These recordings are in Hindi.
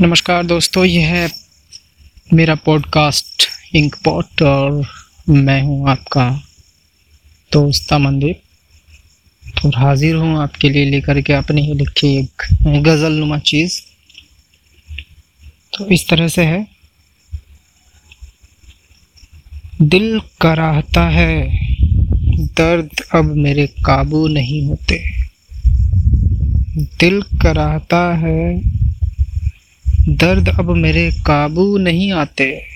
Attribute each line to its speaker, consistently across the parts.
Speaker 1: नमस्कार दोस्तों ये है मेरा पॉडकास्ट इंक पॉट और मैं हूँ आपका दोस्त अमनदीप। और हाजिर हूँ आपके लिए लेकर के अपने ही लिखी एक गज़ल नुमा चीज़। तो इस तरह से है। दिल कराहता है, दर्द अब मेरे काबू नहीं होते। दिल कराहता है दर्द अब मेरे काबू नहीं आते।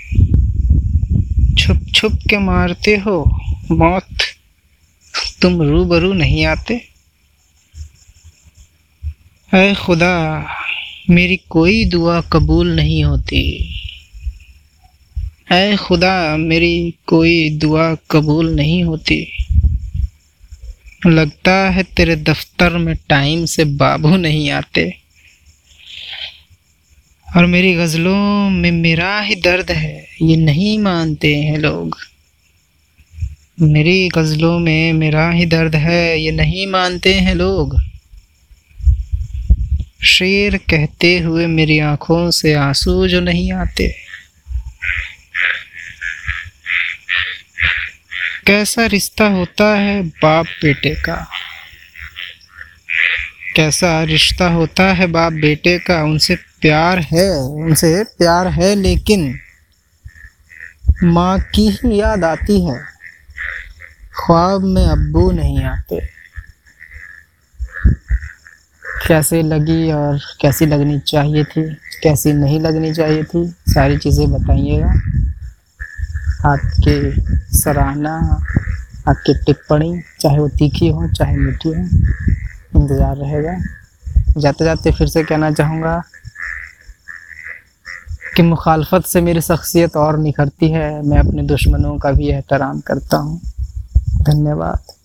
Speaker 1: छुप छुप के मारते हो, मौत तुम रूबरू नहीं आते। अय खुदा, मेरी कोई दुआ कबूल नहीं होती। अय खुदा, मेरी कोई दुआ कबूल नहीं होती। लगता है तेरे दफ्तर में टाइम से बाबू नहीं आते। और मेरी गज़लों में मेरा ही दर्द है, ये नहीं मानते हैं लोग। मेरी गज़लों में मेरा ही दर्द है, ये नहीं मानते हैं लोग। शेर कहते हुए मेरी आँखों से आँसू जो नहीं आते। कैसा रिश्ता होता है बाप बेटे का? कैसा रिश्ता होता है बाप बेटे का, उनसे प्यार है, उनसे प्यार है, लेकिन माँ की ही याद आती है। ख्वाब में अब्बू नहीं आते। कैसे लगी और कैसी लगनी चाहिए थी, कैसी नहीं लगनी चाहिए थी, सारी चीज़ें बताइएगा। आपके सराहना आपकी टिप्पणी, चाहे वो तीखी हो, चाहे मीठी हो, इंतज़ार रहेगा। जाते जाते फिर से कहना चाहूँगा कि मुखालफत से मेरी शख्सियत और निखरती है। मैं अपने दुश्मनों का भी एहतराम करता हूँ। धन्यवाद।